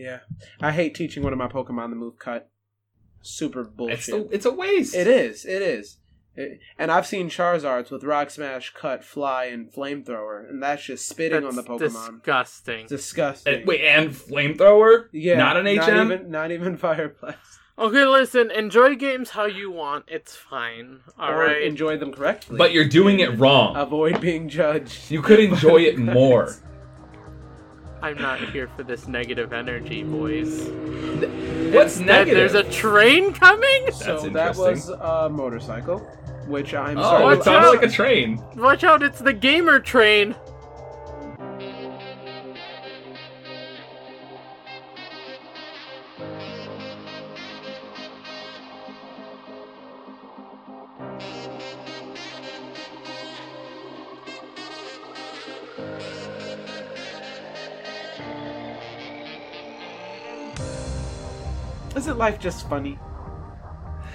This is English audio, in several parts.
Yeah, I hate teaching one of my Pokemon the move cut. Super bullshit. It's a, it's a waste. It is. It is. It- and I've seen Charizards with Rock Smash, Cut, Fly, and Flamethrower, and that's just spitting on the Pokemon. disgusting. Disgusting. And- wait, and flamethrower? yeah, not an HM. Not even, not even Fire Blast. Okay, listen. Enjoy games how you want. It's fine. All or right. enjoy them correctly. But you're doing it wrong. avoid being judged. you could enjoy it more. I'm not here for this negative energy, boys. What's Instead, negative? There's a train coming. So that was a motorcycle, which I'm Oh, sorry. it Watch sounded out. like a train. Watch out! It's the gamer train. Life just funny?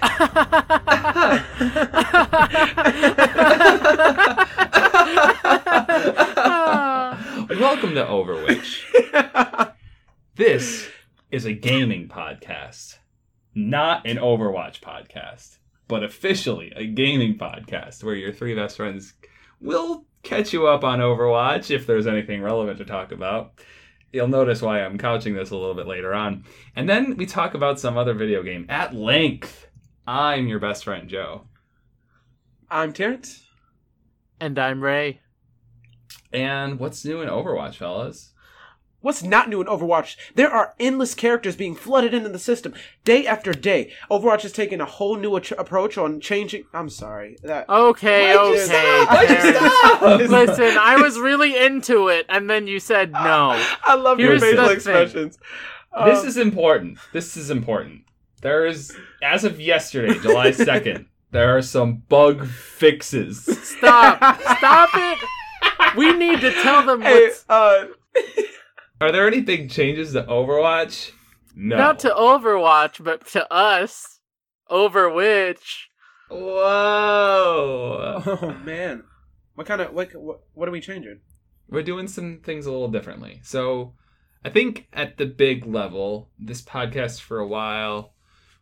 Welcome to OverWhich. this is a gaming podcast, not an Overwatch podcast, but officially a gaming podcast where your three best friends will catch you up on Overwatch if there's anything relevant to talk about. You'll notice why I'm couching this a little bit later on. And then we talk about some other video game at length. I'm your best friend, Joe. I'm Terrence. and I'm Ray. And what's new in Overwatch, fellas? What's not new in Overwatch? There are endless characters being flooded into the system day after day. Overwatch has taken a whole new ach- approach on changing. I'm sorry. That Okay, Why'd you okay. stop? Why'd you Terrence. stop? Listen, I was really into it, and then you said no. I love Here's your facial the thing. expressions. This Um, is important. This is important. There is, as of yesterday, July 2nd, there are some bug fixes. Stop! Stop it! We need to tell them Hey, what's uh, Are there any big changes to Overwatch? No. not to Overwatch, but to us. OverWhich Whoa. oh man, what kind of what what, what are we changing? We're doing some things a little differently. So, I think at the big level, this podcast for a while,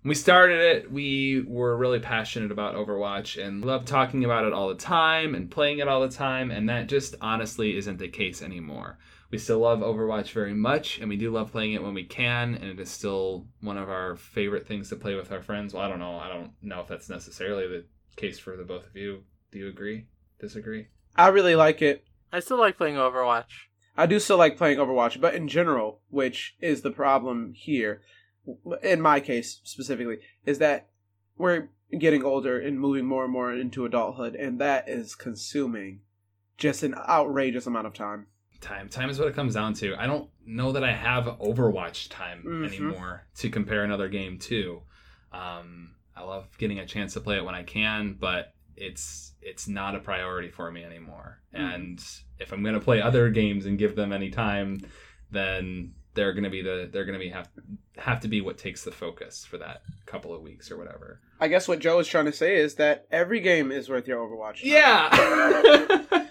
when we started it, we were really passionate about Overwatch and loved talking about it all the time and playing it all the time, and that just honestly isn't the case anymore. We still love Overwatch very much, and we do love playing it when we can, and it is still one of our favorite things to play with our friends. Well, I don't know. I don't know if that's necessarily the case for the both of you. Do you agree? Disagree? I really like it. I still like playing Overwatch. I do still like playing Overwatch, but in general, which is the problem here, in my case specifically, is that we're getting older and moving more and more into adulthood, and that is consuming just an outrageous amount of time. Time time is what it comes down to i don't know that i have overwatch time Mhm. anymore to compare another game to um i love getting a chance to play it when i can but it's it's not a priority for me anymore Mhm. and if i'm going to play other games and give them any time then they're going to be the they're going to be have have to be what takes the focus for that couple of weeks or whatever I guess what Joe is trying to say is that every game is worth your Overwatch. time.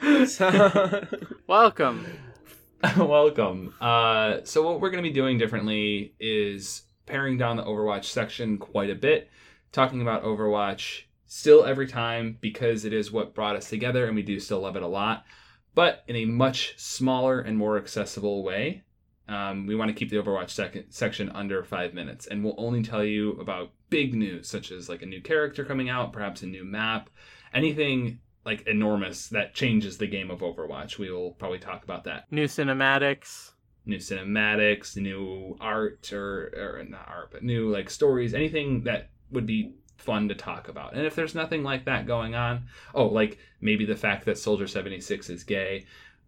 yeah So- Welcome. Welcome. Uh, so what we're going to be doing differently is paring down the Overwatch section quite a bit, talking about Overwatch still every time because it is what brought us together and we do still love it a lot, but in a much smaller and more accessible way. Um, we want to keep the Overwatch sec- section under five minutes, and we'll only tell you about big news such as like a new character coming out, perhaps a new map, anything like enormous that changes the game of Overwatch. We will probably talk about that. New cinematics. New cinematics, new art or or not art, but new like stories, anything that would be fun to talk about. And if there's nothing like that going on, oh, like maybe the fact that Soldier 76 is gay,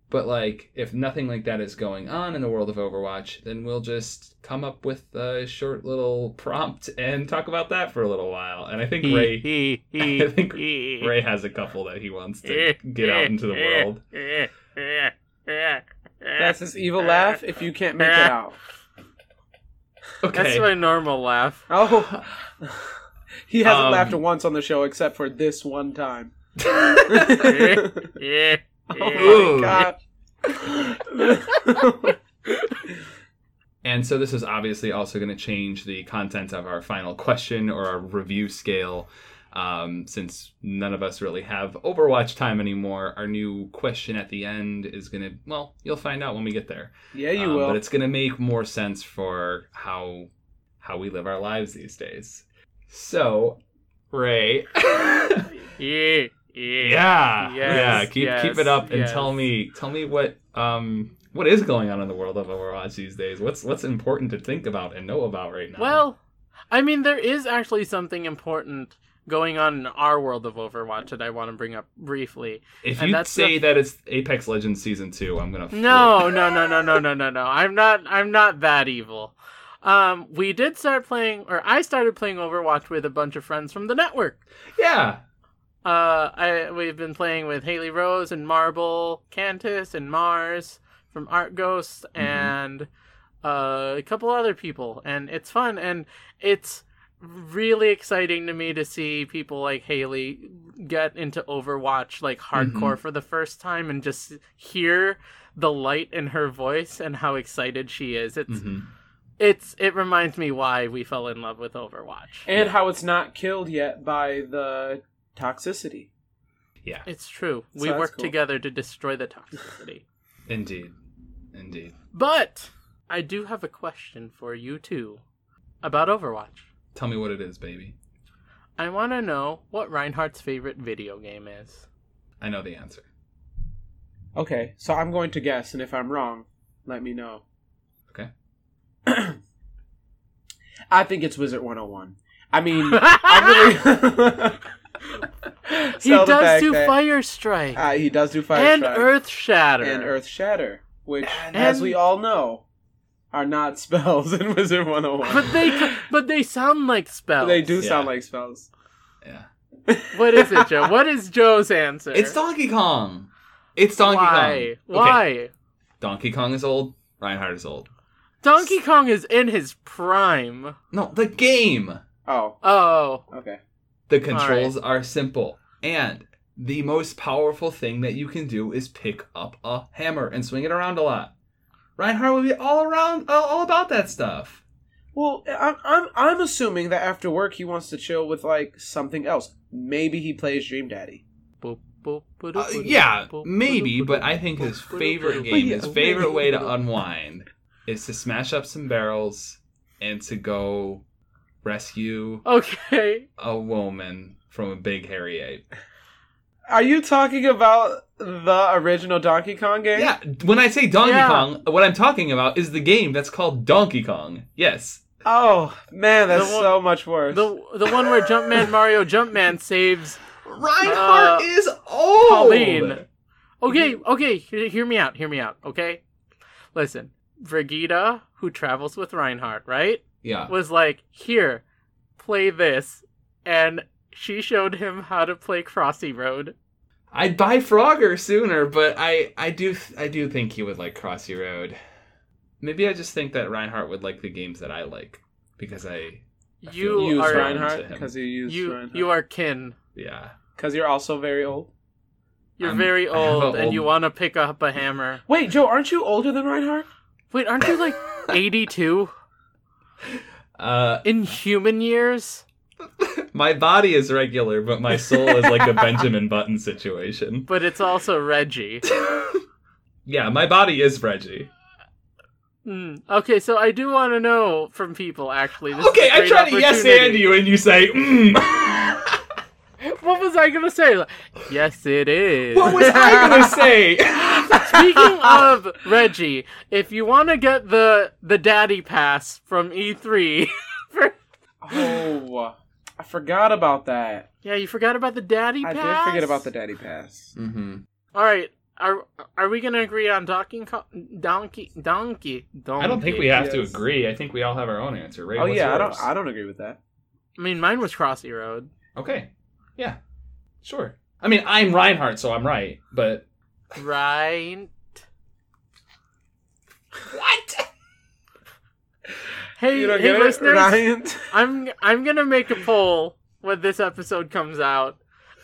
but like if nothing like that is going on in the world of Overwatch, then we'll just come up with a short little prompt and talk about that for a little while. And I think Ray he, he, I think. Ray has a couple that he wants to eh, get out eh, into the eh, world. That's his evil laugh if you can't make it out. Okay. That's my normal laugh. Oh. He hasn't Um, laughed once on the show except for this one time. Yeah. Oh Ooh. my god. And so this is obviously also going to change the content of our final question or our review scale. Um, since none of us really have Overwatch time anymore, our new question at the end is going to, well, you'll find out when we get there. Yeah, you Um, will. But it's going to make more sense for how how we live our lives these days. So, Ray. Yeah. Yeah. yeah. Yes, yeah, keep yes, keep it up and yes. tell me tell me what um what is going on in the world of Overwatch these days? What's what's important to think about and know about right now? Well, I mean, there is actually something important going on in our world of Overwatch that I want to bring up briefly. if and you say the- that it's Apex Legends season 2, I'm going to No, no, no, no, no, no, no, no. I'm not. I'm not that evil. Um, we did start playing, or I started playing Overwatch with a bunch of friends from the network. Yeah. Uh, I we've been playing with Haley Rose and Marble, Cantus and Mars from Art Ghost, Mhm. and uh, a couple other people, and it's fun, and it's really exciting to me to see people like Haley get into Overwatch like hardcore for the first time, and just hear the light in her voice and how excited she is. It's Mhm. it's it reminds me why we fell in love with Overwatch. and how it's not killed yet by the toxicity. Yeah. It's true. So we work cool. together to destroy the toxicity. Indeed. Indeed. But I do have a question for you too about Overwatch. Tell me what it is, baby. I want to know what Reinhardt's favorite video game is. I know the answer. Okay, so I'm going to guess, and if I'm wrong, let me know. Okay. I think it's Wizard 101. I mean, I really. he Sell does do that- Fire Strike Uh, he does do Fire and Strike Earth Shatter. and Earth Shatter, which, And- as we all know, are not spells in Wizard 101. But they but they sound like spells. they do Yeah. sound like spells. Yeah. What is it, Joe? What is Joe's answer? It's Donkey Kong. It's Donkey Why? Kong. Okay. Why? Donkey Kong is old. Reinhardt is old. Donkey Kong is in his prime. No, the game. Oh, Oh, okay. The controls are simple. And the most powerful thing that you can do is pick up a hammer and swing it around a lot. Reinhardt would be all around, all, all about that stuff. Well, I'm, I'm I'm assuming that after work he wants to chill with like something else. Maybe he plays Dream Daddy. Boop, boop, boop, Uh, yeah, maybe, but I think his boop, boop, favorite game, his favorite way to unwind is to smash up some barrels and to go rescue Okay. a woman from a big hairy ape. Are you talking about the original Donkey Kong game? Yeah, when I say Donkey Yeah. Kong, what I'm talking about is the game that's called Donkey Kong. Yes. Oh man, that's one- so much worse. The the one where Jumpman Mario Jumpman saves Reinhardt Uh, is old. Pauline. Okay, okay, hear me out, hear me out, okay? Listen, Brigitte, who travels with Reinhardt, right? Yeah. Was like, here, play this. And she showed him how to play Crossy Road. I'd buy Frogger sooner, but I I do I do think he would like Crossy Road. Maybe I just think that Reinhardt would like the games that I like because I I You feel use are Reinhardt because you use you Reinhardt. you are kin. yeah. because you're also very old. You're I'm- very I have a old and you want to pick up a hammer. Wait, Joe, aren't you older than Reinhardt? Wait, aren't you like 82 Uh, in human years? my body is regular, but my soul is like a Benjamin Button situation. But it's also Reggie. Yeah, my body is Reggie. Hmm. Okay, so I do want to know from people actually. This Okay, I try to yes and you, and you say, mm. What was I gonna say? Like, yes, it is. what was I gonna say? Speaking of Reggie, if you want to get the the daddy pass from E3, for, Oh, I forgot about that. yeah, you forgot about the daddy pass. I did forget about the Daddy Pass. mm-hmm. All right, are are we gonna agree on Donkey Kong, Donkey Donkey Donkey? I don't think we have to agree. I think we all have our own answer. Ray, oh what's yeah, I don't. I don't agree with that. I mean, mine was Crossy Road. Okay. Yeah. Sure. I mean, I'm Reinhardt, so I'm right. But Right. what? Hey, You hey, listeners. it, Ryan? I'm I'm gonna make a poll when this episode comes out,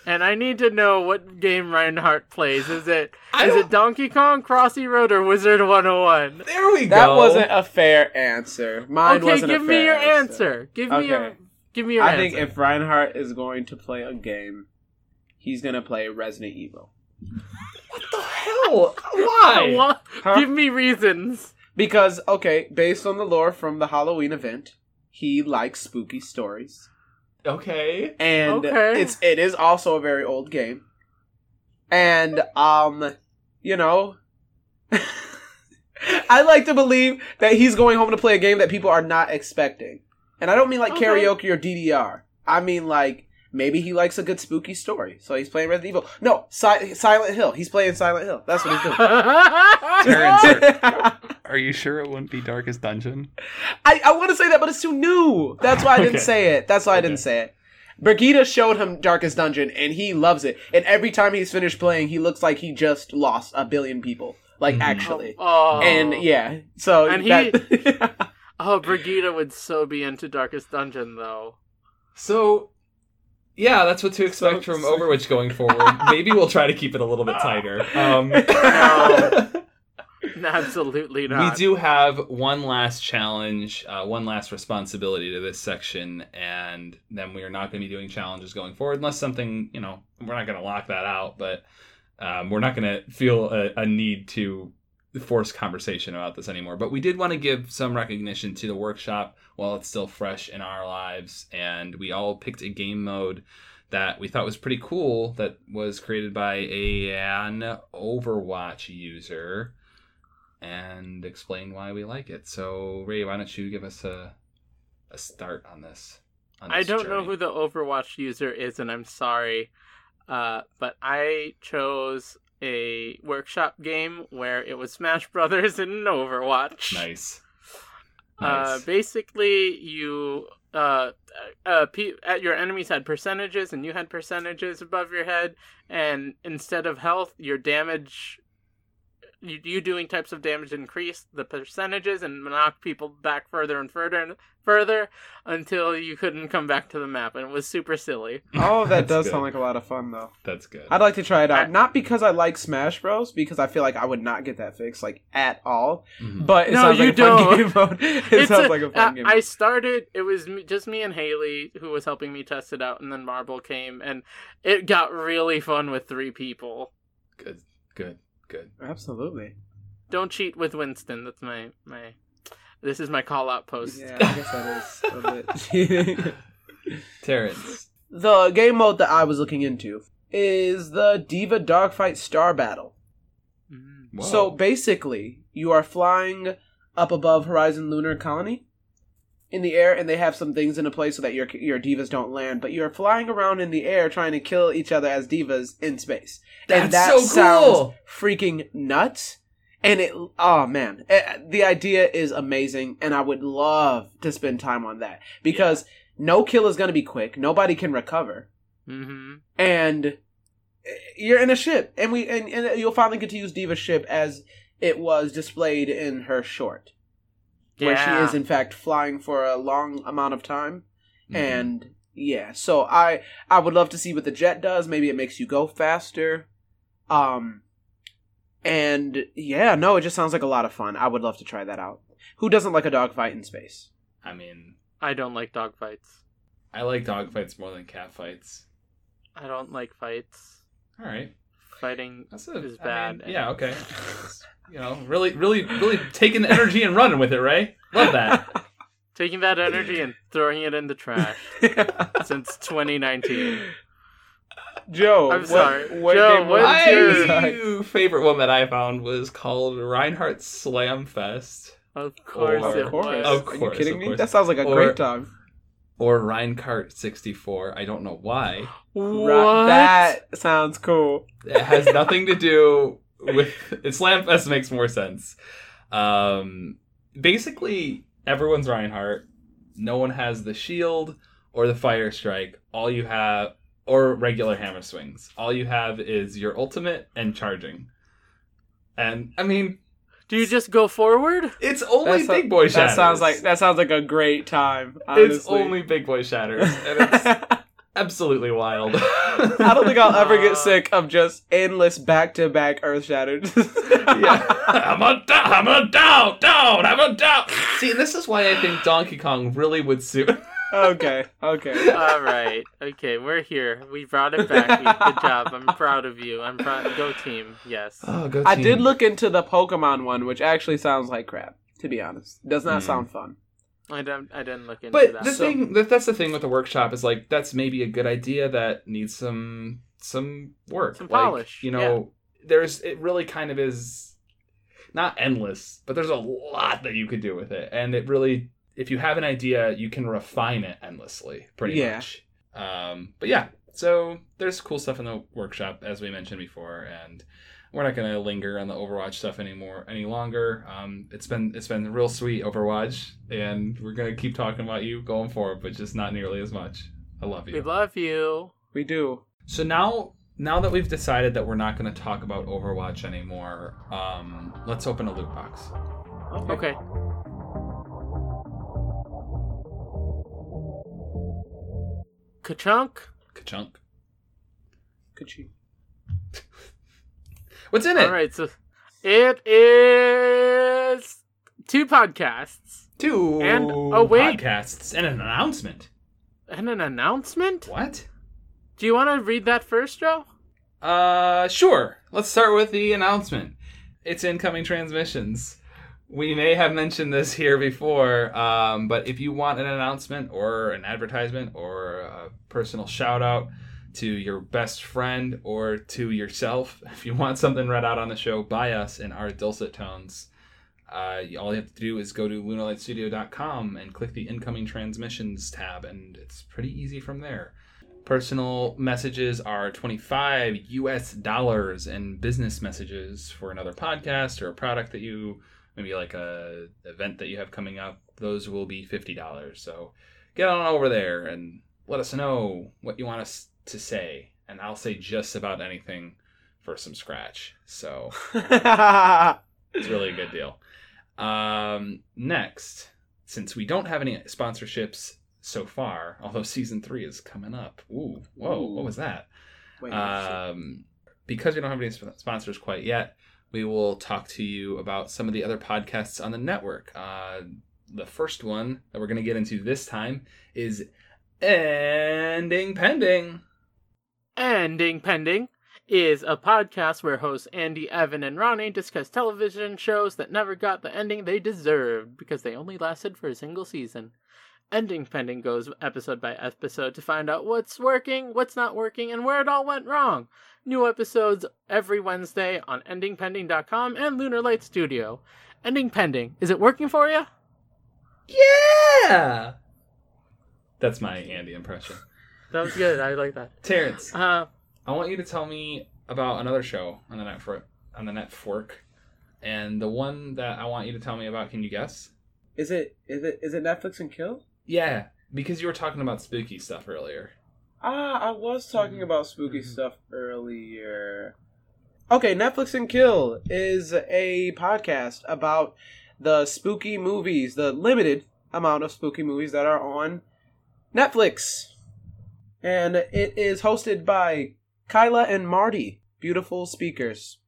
and I need to know what game Reinhardt plays. Is it I is don't- it Donkey Kong, Crossy Road, or Wizard 101? There we go. That wasn't a fair answer. Mine okay, wasn't give a me fair your answer. Give me your Okay. give me your I answer. think if Reinhardt is going to play a game, he's gonna play Resident Evil. What the hell? Why? What? Huh? Give me reasons. Because okay, based on the lore from the Halloween event, he likes spooky stories, Okay. and Okay. it's it is also a very old game, and um, you know. I like to believe that he's going home to play a game that people are not expecting. And I don't mean like Okay. karaoke or DDR. I mean like maybe he likes a good spooky story. So he's playing Resident Evil. No, si- Silent Hill. He's playing Silent Hill. That's what he's doing. Terrence, I, Are you sure it wouldn't be Darkest Dungeon? I I want to say that, but it's too new. That's why I didn't Okay. say it. That's why I didn't say it. Brigitte showed him Darkest Dungeon, and he loves it. And every time he's finished playing, he looks like he just lost a billion people. Like, Mhm. actually. Oh. And yeah, so And he- Oh, Brigitte would so be into Darkest Dungeon though. So, yeah, that's what to expect So- from so- Overwatch going forward. Maybe we'll try to keep it a little bit tighter. Um, No. Absolutely not. we do have one last challenge, uh, one last responsibility to this section, and then we are not going to be doing challenges going forward unless something, you know, we're not going to lock that out, but um, we're not going to feel a, a need to force conversation about this anymore. But we did want to give some recognition to the workshop while it's still fresh in our lives, and we all picked a game mode that we thought was pretty cool that was created by a, an Overwatch user and explain why we like it. So, Ray, why don't you give us a a start on this? on I don't know who the Overwatch user is, and I'm sorry, uh, but I chose a workshop game where it was Smash Brothers and Overwatch. Nice. Uh, basically, you uh, uh, pe- at your enemies had percentages, and you had percentages above your head, and instead of health, your damage. You, you doing types of damage increased the percentages and knocked people back further and further and further until you couldn't come back to the map, and it was super silly. oh, that does good. sound like a lot of fun, though. That's good. I'd like to try it out. I- Not because I like Smash Bros, because I feel like I would not get that fix, like, at all. Mhm. But it No, sounds you like a don't. game mode. It It's sounds a- like a fun I- game I started. It was me, just me and Haley who was helping me test it out, and then Marble came, and it got really fun with three people. good. Good. Good. Absolutely. Don't cheat with Winston. That's my my. This is my call out post. Yeah, I guess that is a bit. Terrence. the game mode that I was looking into is the D.Va Dogfight Star Battle. Mm. Whoa. So basically, you are flying up above Horizon Lunar Colony in the air, and they have some things into place so that your your divas don't land. But you're flying around in the air trying to kill each other as divas in space, and That's that so sounds cool. freaking nuts. And it, oh man, Eh, the idea is amazing, and I would love to spend time on that because no kill is going to be quick. Nobody can recover Mm-hmm. and eh, you're in a ship, and we and, and you'll finally get to use D.Va's ship as it was displayed in her short, where she is in fact flying for a long amount of time, Mhm. and yeah. So I I would love to see what the jet does. Maybe it makes you go faster. Um, and yeah, no, it just sounds like a lot of fun. I would love to try that out. Who doesn't like a dogfight in space? I mean, I don't like dog fights. I like dog fights more than cat fights. I don't like fights. All right. Fighting That's a, is I bad. mean, yeah. Okay. you know, really, really, really taking the energy and running with it, Ray. Love that. Taking that energy and throwing it in the trash since 2019. Joe, I'm what- sorry. What Joe, game what was is yours? Favorite one that I found was called Reinhardt Slam Fest Of course Or- it Of course. was. Of Are you kidding me? That sounds like a Or- great time. Or Reinhardt 64. I don't know why. What? That sounds cool. It has nothing to do with Slam Fest makes more sense. Um, basically, everyone's Reinhardt. No one has the shield or the fire strike. All you have, or regular hammer swings. All you have is your ultimate and charging. And I mean, Do you just go forward? it's only That's big boy shatters. That sounds like that sounds like a great time. it's only big boy shatters, and it's absolutely wild. I don't think I'll ever get sick of just endless back to back Earth Shattered. yeah. I'm a down, I'm a down, down, I'm a down. See, this is why I think Donkey Kong really would suit. Okay, okay. All right. Okay, we're here. We brought it back. Good job. I'm proud of you. I'm proud. Go team. Yes. Oh, go team. I did look into the Pokemon one, which actually sounds like crap. To be honest, does not Hmm. sound fun. I didn't. I didn't look into But that. the So- thing that that's the thing with the workshop is like that's maybe a good idea that needs some some work, Some Like, polish, You know, there's it really kind of is not endless, but there's a lot that you could do with it, and it really if you have an idea, you can refine it endlessly, pretty Yeah. much. Um, but yeah, so there's cool stuff in the workshop as we mentioned before, and we're not gonna linger on the Overwatch stuff anymore any longer. Um, it's been it's been real sweet Overwatch, and we're gonna keep talking about you going forward, but just not nearly as much. I love you. we love you. We do. So now now that we've decided that we're not gonna talk about Overwatch anymore, um, let's open a loot box. Okay. Ka-chunk. Ka-chunk. Ka-ching. What's in it? All right. So it is two podcasts Two And- oh, wait. podcasts and an announcement. and an announcement. What? Do you want to read that first, Joe? Uh, sure. Let's start with the announcement. It's incoming transmissions. We may have mentioned this here before, um, but if you want an announcement or an advertisement or a personal shout out to your best friend or to yourself, if you want something read out on the show by us in our dulcet tones, uh, all you have to do is go to lunarlightstudio.com and click the incoming transmissions tab, and it's pretty easy from there. Personal messages are 25 US dollars, and business messages for another podcast or a product that you maybe like a event that you have coming up, those will be $50. So get on over there and let us know what you want us to say, and I'll say just about anything for some scratch. So it's really a good deal. Um, next, since we don't have any sponsorships so far, although season three is coming up. Ooh, whoa, Ooh. what was that? Wait, Um, because we don't have any sp- sponsors quite yet, we will talk to you about some of the other podcasts on the network. Uh, the first one that we're going to get into this time is Ending Pending. Ending Pending is a podcast where hosts Andy, Evan, and Ronnie discuss television shows that never got the ending they deserved because they only lasted for a single season. Ending Pending goes episode by episode to find out what's working, what's not working, and where it all went wrong. New episodes every Wednesday on endingpending.com and Lunar Light Studio. Ending Pending, is it working for you? Yeah! That's my Andy impression. That was good. I like that. Terrence, Uh, I want you to tell me about another show on the network. On the network, and the one that I want you to tell me about. Can you guess? is it is it is it Netflix and Kill? Yeah, because you were talking about spooky stuff earlier. Ah, I was talking Mhm. about spooky Mhm. stuff earlier. Okay, Netflix and Kill is a podcast about the spooky movies, the limited amount of spooky movies that are on Netflix. And it is hosted by Kyla and Marty, beautiful speakers.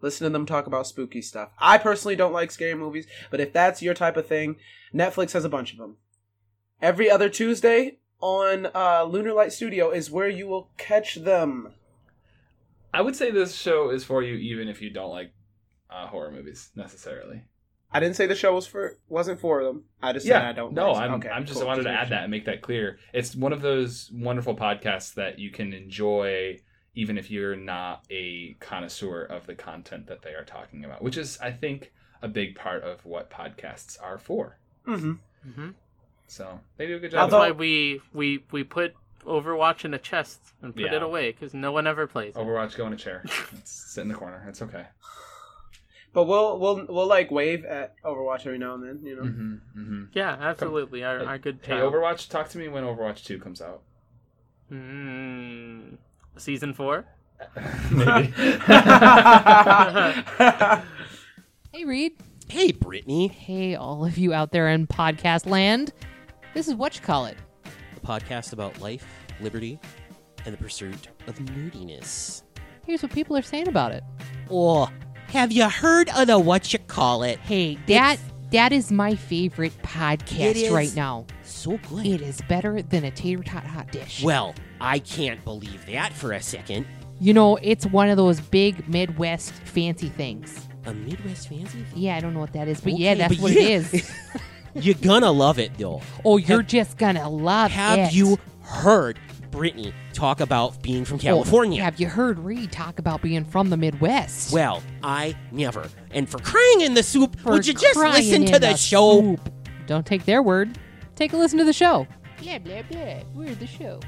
Listen to them talk about spooky stuff. I personally don't like scary movies, but if that's your type of thing, Netflix has a bunch of them. Every other Tuesday on uh, Lunar Light Studio is where you will catch them. I would say this show is for you, even if you don't like uh, horror movies necessarily. I didn't say the show was for wasn't for them. I just said I don't. No, like- I'm. okay, I'm just. cool. I wanted to add that and make that clear. It's one of those wonderful podcasts that you can enjoy, even if you're not a connoisseur of the content that they are talking about, which is, I think, a big part of what podcasts are for. Mhm. hmm So they do a good job. That's why we we we put Overwatch in a chest and put Yeah. it away because no one ever plays. it. Overwatch, go in a chair. It's, sit in the corner. It's okay. But we'll we'll we'll like wave at Overwatch every now and then. You know. hmm hmm Yeah, absolutely. Our, Hey- our good Hey, child. Overwatch, talk to me when Overwatch Two comes out. Mm, season four. Maybe. Hey, Reed. Hey, Brittany. Hey, all of you out there in podcast land. This is what you call it. A podcast about life, liberty, and the pursuit of nerdiness. Here's what people are saying about it. Oh, have you heard of the what you call it? Hey, that that is my favorite podcast is. right now. So good. It is better than a tater tot hot dish. Well, I can't believe that for a second. you know, it's one of those big Midwest fancy things. A Midwest fancy? Yeah, I don't know what that is, but yeah, Okay, that's but what yeah. it is. You're gonna love it though. Oh, you're just gonna love Have it. Have you heard Brittany talk about being from Oh, California? have you heard Reed talk about being from the Midwest? Well, I never. And for crying in the soup, For would you just crying listen to in the, show? soup. Don't take their word. Take a listen to the show. Blah blah blah. We're the show.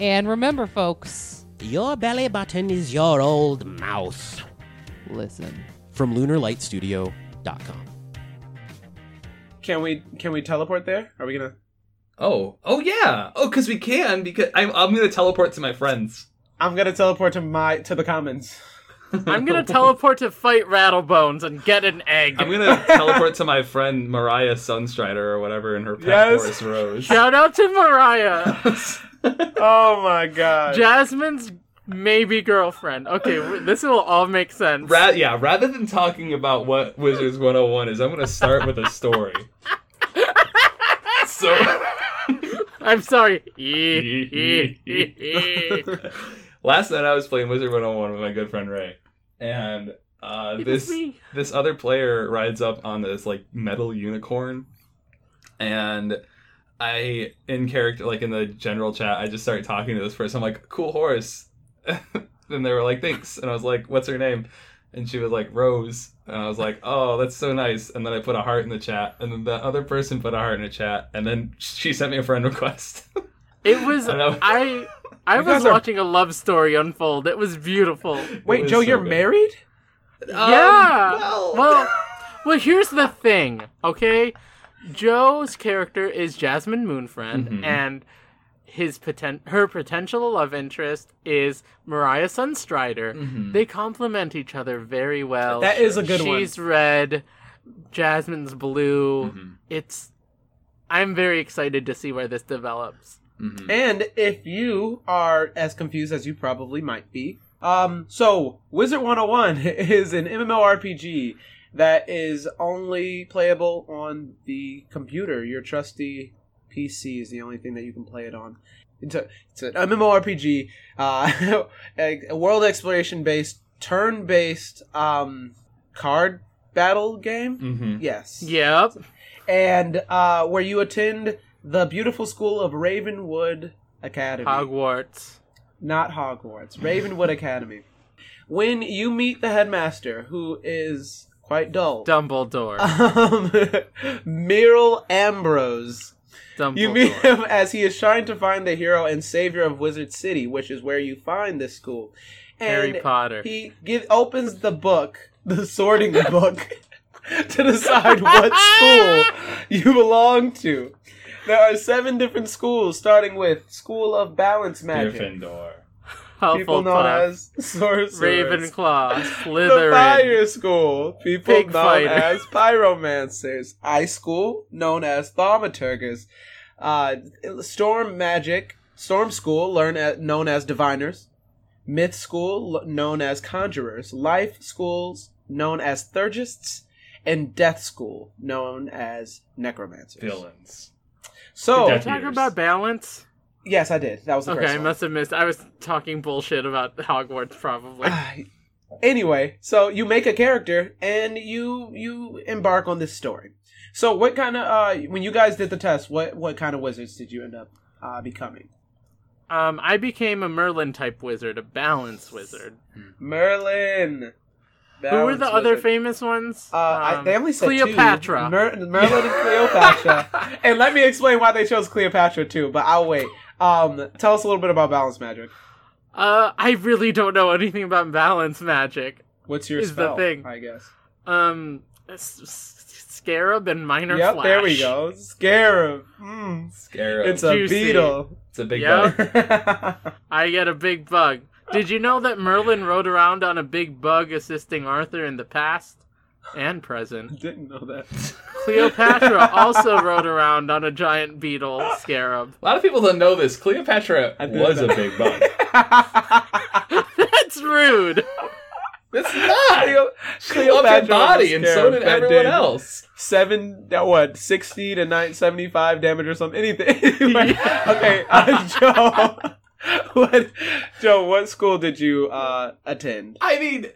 And remember, folks, Your belly button is your old mouth. listen. From lunarlightstudio.com. Can we can we teleport there? Are we gonna? Oh, oh yeah. Oh, because we can. Because I'm, I'm gonna teleport to my friends. I'm gonna teleport to my to the commons. I'm gonna teleport to fight Rattlebones and get an egg. I'm gonna teleport to my friend Mariah Sunstrider or whatever in her pet Yes. horse Rose. Shout out to Mariah, Oh my god! Jasmine's maybe girlfriend. Okay, this will all make sense. Ra- yeah, rather than talking about what Wizards 101 is, I'm gonna start with a story. so I'm sorry. last night I was playing Wizard 101 with my good friend Ray, and uh, this this other player rides up on this like metal unicorn, and I in character like in the general chat I just started talking to this person. I'm like, cool horse. and they were like, thanks. And I was like, what's her name? And she was like, Rose. And I was like, oh, that's so nice. And then I put a heart in the chat. And then the other person put a heart in the chat. And then she sent me a friend request. It was I know. I. I was are- watching a love story unfold. It was beautiful. Wait, was Joe, so you're good. married? yeah. well- well, well, here's the thing, okay? Joe's character is Jasmine Moonfriend, Mhm. and his poten- her potential love interest is Mariah Sunstrider. Mhm. They complement each other very well. That is a good one. She's red, Jasmine's blue. Mhm. It's. I'm very excited to see where this develops. Mhm. And if you are as confused as you probably might be, um, so Wizard 101 is an MMORPG that is only playable on the computer. Your trusty PC is the only thing that you can play it on. It's, a, it's an MMORPG, uh, a, a world exploration based, turn based um, card battle game. Mhm. Yes Yep. and uh, where you attend the beautiful school of Ravenwood Academy. Hogwarts. Not Hogwarts, Ravenwood Academy. When you meet the headmaster, who is quite dull, Dumbledore. um, Merle Ambrose, Dumbledore. you meet him as he is trying to find the hero and savior of Wizard City, which is where you find this school. And Harry Potter. he give, opens the book, the sorting book, to decide what school you belong to. There are seven different schools, starting with School of Balance Magic, Gryffindor. People known as sorcerers. Ravenclaw, The Slytherin, Fire School, people Pig known fighter. as Pyromancers. Ice School, known as Thaumaturgers. Uh, Storm Magic, Storm School, learn as, known as Diviners. Myth School, l- known as Conjurers. Life Schools, known as Theurgists. And Death School, known as Necromancers. Villains. So, Death Talk Eaters. about balance. Yes, I did. That was the Okay, first I one. must have missed. I was talking bullshit about Hogwarts, probably. Anyway, so you make a character and you you embark on this story. So what kind of uh when you guys did the test, what what kind of wizards did you end up uh becoming? um, I became a Merlin type wizard, a balance wizard. Merlin. Who were the Balance other famous ones? Uh, I, Um, they only said Cleopatra. Two. Mer- Merlin and Cleopatra. and let me explain why they chose Cleopatra too, but I'll wait. Um, tell us a little bit about balance magic. Uh, I really don't know anything about balance magic. What's your Is the thing. I guess. Um, s- s- scarab and minor Yep, flash. there we go. Scarab. Mm. Scarab. It's a Juicy. beetle. It's a big Yep. bug. I get a big bug. Did you know that Merlin rode around on a big bug assisting Arthur in the past? And present. Didn't know that. Cleopatra also rode around on a giant beetle scarab. A lot of people don't know this. Cleopatra was that. a big bug. That's rude. It's not. Cleo- She loved her Cleopatra body, and so did everyone did else. Seven, what, 60 to 9, 75 damage or something? Anything. okay, uh, Joe. What, Joe, what school did you uh, attend? I mean,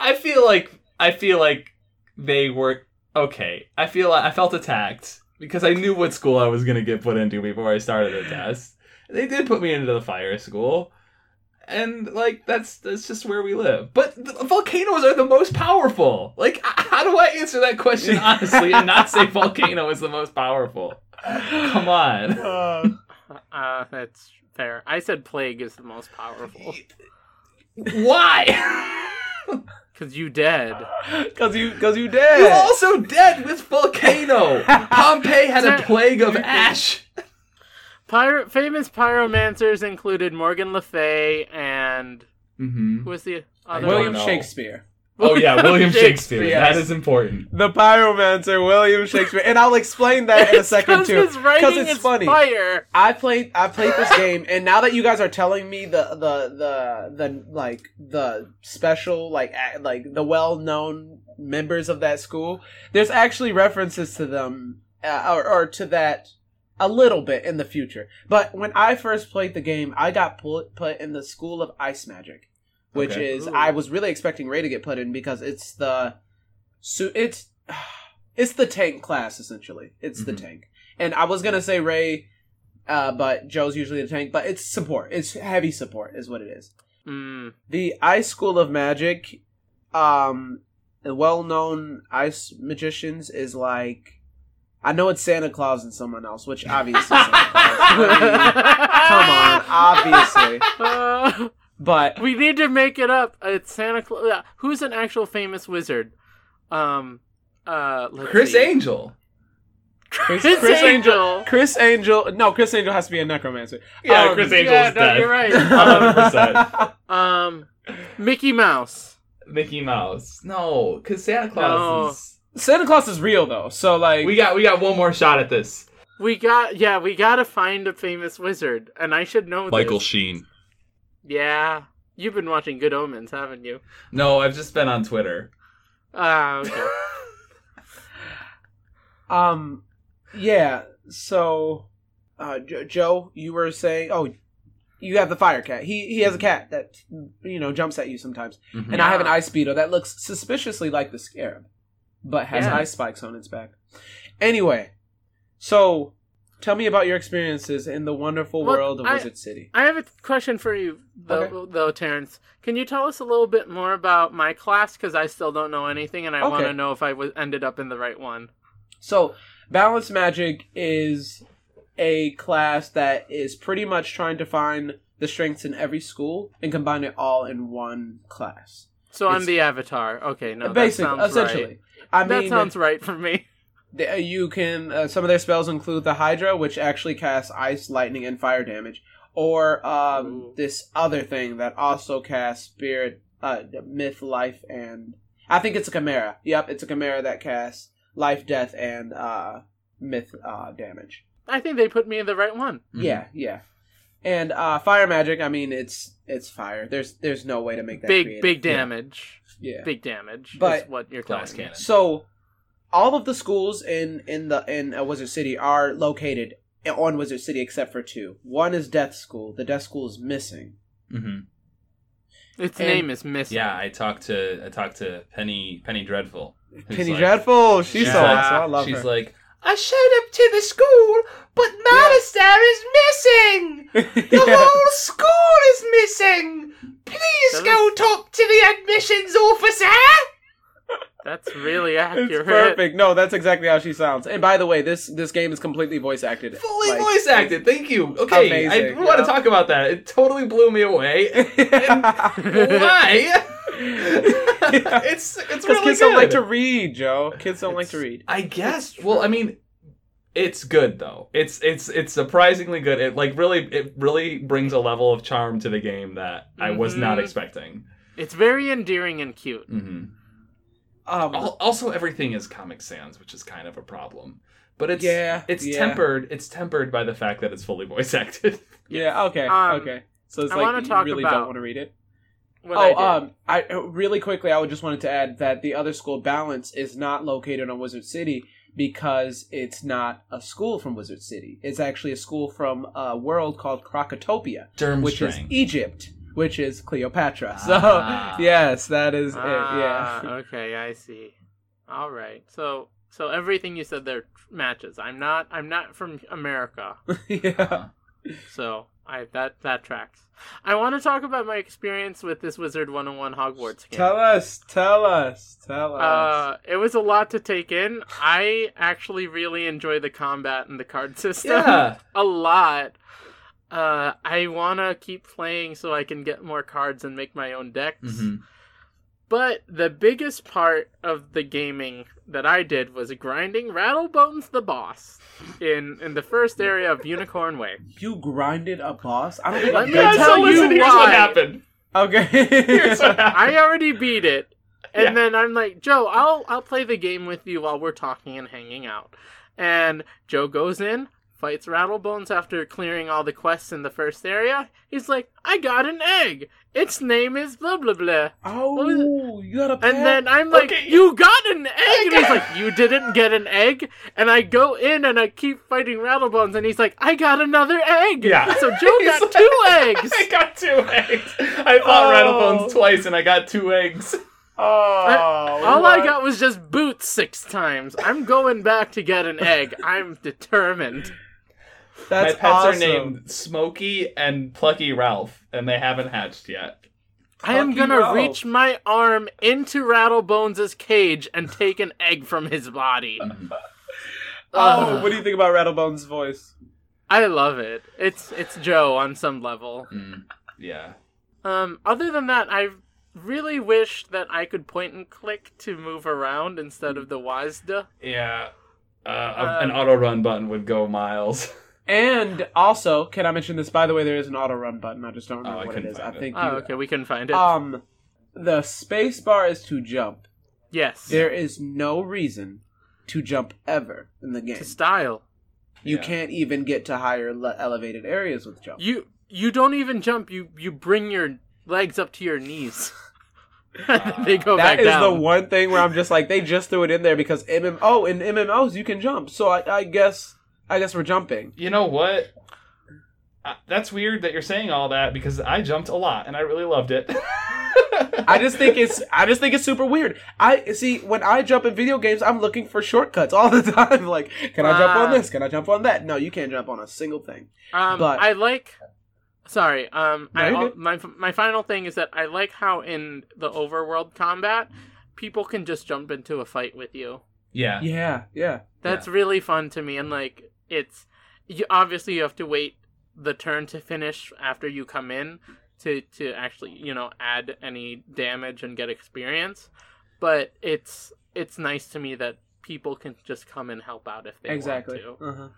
I feel like I feel like they were okay. I feel I felt attacked because I knew what school I was going to get put into before I started the test. They did put me into the fire school. And like that's that's just where we live. But the volcanoes are the most powerful. Like how do I answer that question honestly and not say volcano is the most powerful? Come on. Uh, Uh, that's fair. I said plague is the most powerful Why? because you dead. Cause you, cause you dead. You're also dead with volcano. Pompeii had a plague of ash. Pyro- famous pyromancers included Morgan Le Fay and Mm-hmm. who was the other don't William. Shakespeare. Oh yeah, William Shakespeare. Yes. That is important. The pyromancer, William Shakespeare, and I'll explain that in a second too. Because it's funny. fire. I played I played this game, and now that you guys are telling me the the the the like the special like like the well known members of that school, there's actually references to them uh, or or to that a little bit in the future. But when I first played the game, I got put put in the school of ice magic, which Okay. is Ooh. I was really expecting Ray to get put in because it's the so it's it's the tank class essentially. It's the Mhm. tank, and I was gonna say Ray uh, but Joe's usually the tank. But it's support. It's heavy support, is what it is. Mm. The Ice School of Magic, um, the well-known ice magicians is like, I know it's Santa Claus and someone else, which obviously Santa Claus. I mean, come on, obviously, Uh, but we need to make it up. It's Santa Claus. Who's an actual famous wizard? Um, uh, let's Chris see. Angel. Chris, Chris Criss Angel. Angel. Criss Angel. No, Criss Angel has to be a necromancer. Yeah, Um, Criss Angel yeah, is no, dead. you're right. 100%. Um, Mickey Mouse. Mickey Mouse. No, because Santa Claus No. is. Santa Claus is real though, so like We got we got one more shot at this. We got yeah, we gotta find a famous wizard, and I should know Michael this. Sheen. Yeah, you've been watching Good Omens, haven't you? No, I've just been on Twitter. Ah, okay. Um, yeah. So, uh, jo- Joe, you were saying, oh, you have the fire cat. He he has a cat that you know jumps at you sometimes, Mhm. and I have an Yeah. ice beetle that looks suspiciously like the scarab, but has Yeah. ice spikes on its back. Anyway, so tell me about your experiences in the wonderful Well, world of I- Wizard City. I have a question for you, though, Okay. though Terrence. Can you tell us a little bit more about my class? Because I still don't know anything, and I Okay. want to know if I was ended up in the right one. So, Balance Magic is a class that is pretty much trying to find the strengths in every school and combine it all in one class. So I'm the avatar. Okay, no, Basically, that sounds essentially. right. I that sounds right for me. Th- uh, you can uh, some of their spells include the Hydra, which actually casts ice, lightning, and fire damage, or um, this other thing that also casts spirit, uh, myth, life, and I think it's a chimera. Yep, it's a chimera that casts life, death, and uh, myth uh, damage. I think they put me in the right one. Mhm. Yeah, yeah. And uh, fire magic, I mean, it's it's fire. There's there's no way to make that Big, creative. big damage. Yeah. Big damage. But- is what your class Glass telling me. cannon. So, all of the schools in in the in uh, Wizard City are located on Wizard City except for two. One is Death School. The Death School is missing. hmm Its And- name is missing. Yeah, I talked to I talked to Penny Penny Dreadful. Penny like- Dreadful. She's She's so awesome. I love She's her. like, I showed up to the school, but Malistaire is missing. The Yeah. whole school is missing. Please That go was- talk to the admissions officer. That's really It's accurate. perfect. No, that's exactly how she sounds. And by the way, this this game is completely voice acted. Fully Like- voice acted. Thank you. Okay, Amazing, I want to talk about that. It totally blew me away. Why? it's it's Because really kids good. don't like to read, Joe. Kids don't like to read. I guess. Well, I mean, it's good though. It's it's it's surprisingly good. It like really it really brings a level of charm to the game that I was not Mhm. expecting. It's very endearing and cute. hmm Um, Al- Also, everything is Comic Sans, which is kind of a problem. But it's Yeah, it's yeah. tempered. It's tempered by the fact that it's fully voice acted. yeah. Okay. Um, okay. So it's I like you talk really about don't want to read it. What I oh, did. um, I uh, really quickly, I would just wanted to add that the other school, Balance, is not located on Wizard City because it's not a school from Wizard City. It's actually a school from a world called Krokotopia, which is Egypt, which is Cleopatra. Ah. So yes, that is it. Ah, Yeah. okay, I see. All right. So so everything you said there matches. I'm not I'm not from America. yeah. So I that that tracks. I want to talk about my experience with this Wizard 101 Hogwarts game. Tell us. Tell us. Tell us. uh, it was a lot to take in. I actually really enjoy the combat and the card system Yeah. a lot. Uh, I want to keep playing so I can get more cards and make my own decks. Mhm. But the biggest part of the gaming that I did was grinding Rattlebones the boss in in the first area of Unicorn Way. you grinded a boss. I don't think Let I've me been Yeah, to- tell you listen, here's why. what happened. Okay. What happened. I already beat it. And Yeah. then I'm like, Joe, I'll I'll play the game with you while we're talking and hanging out. And Joe goes in, fights Rattlebones after clearing all the quests in the first area. He's like, I got an egg. Its name is blah blah blah. oh, you got a pet. And then I'm like, Okay. you got an egg? And he's like, you didn't get an egg? And I go in and I keep fighting Rattlebones, and he's like, I got another egg. Yeah. So Joe got like- two eggs. I got two eggs. I fought Oh. Rattlebones twice and I got two eggs. oh, All I got was just boots six times. I'm going back to get an egg. I'm determined. That's My pets awesome. are named Smokey and Plucky Ralph, and they haven't hatched yet. I am Fuck gonna Ralph. reach my arm into Rattlebones' cage and take an egg from his body. Oh, what do you think about Rattlebone's voice? I love it. It's it's Joe on some level. Mm, yeah. Um, other than that, I really wish that I could point and click to move around instead of the WASD. Yeah. Uh, Uh, an auto run button would go miles. And also, can I mention this? By the way, there is an auto run button. I just don't Oh, remember I what it is. I find it. think. Oh, you, okay, we can find it. Um, the space bar is to jump. yes, There is no reason to jump ever in the game. to style. You Yeah. can't even get to higher le- elevated areas with jump. You you don't even jump. You you bring your legs up to your knees. they go That back is down. the one thing where I'm just like they just threw it in there because MM. Oh, in MMOs you can jump, so I, I guess I guess we're jumping. You know what? Uh, that's weird that you're saying all that because I jumped a lot and I really loved it. I just think it's I just think it's super weird. I see when I jump in video games, I'm looking for shortcuts all the time. Like, can I jump on Ah. this? Can I jump on that? No, you can't jump on a single thing. Um, But- I like. Sorry. Um, No, I, you're al- good. my my final thing is that I like how in the overworld combat, people can just jump into a fight with you. yeah. Yeah, yeah. That's really fun to me, and like it's you, obviously you have to wait the turn to finish after you come in to to actually you know add any damage and get experience, but it's it's nice to me that people can just come and help out if they exactly. want to. Uh-huh.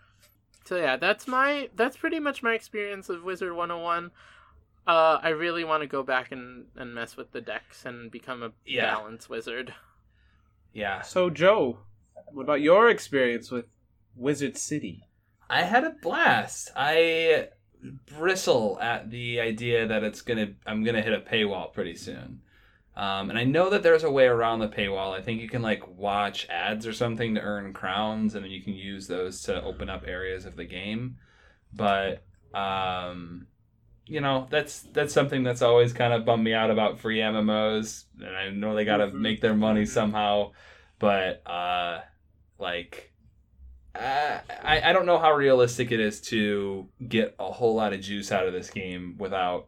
So yeah, that's my that's pretty much my experience of Wizard 101. Uh, I really want to go back and, and mess with the decks and become a Yeah. balance wizard. Yeah. So, Joe, what about your experience with Wizard City? I had a blast. I bristle at the idea that it's gonna I'm gonna hit a paywall pretty soon. Um, and I know that there's a way around the paywall. I think you can like watch ads or something to earn crowns, and then you can use those to open up areas of the game. But um, you know, that's that's something that's always kind of bummed me out about free MMOs. And I know they got to Mhm. make their money somehow, but uh, like uh, I, I don't know how realistic it is to get a whole lot of juice out of this game without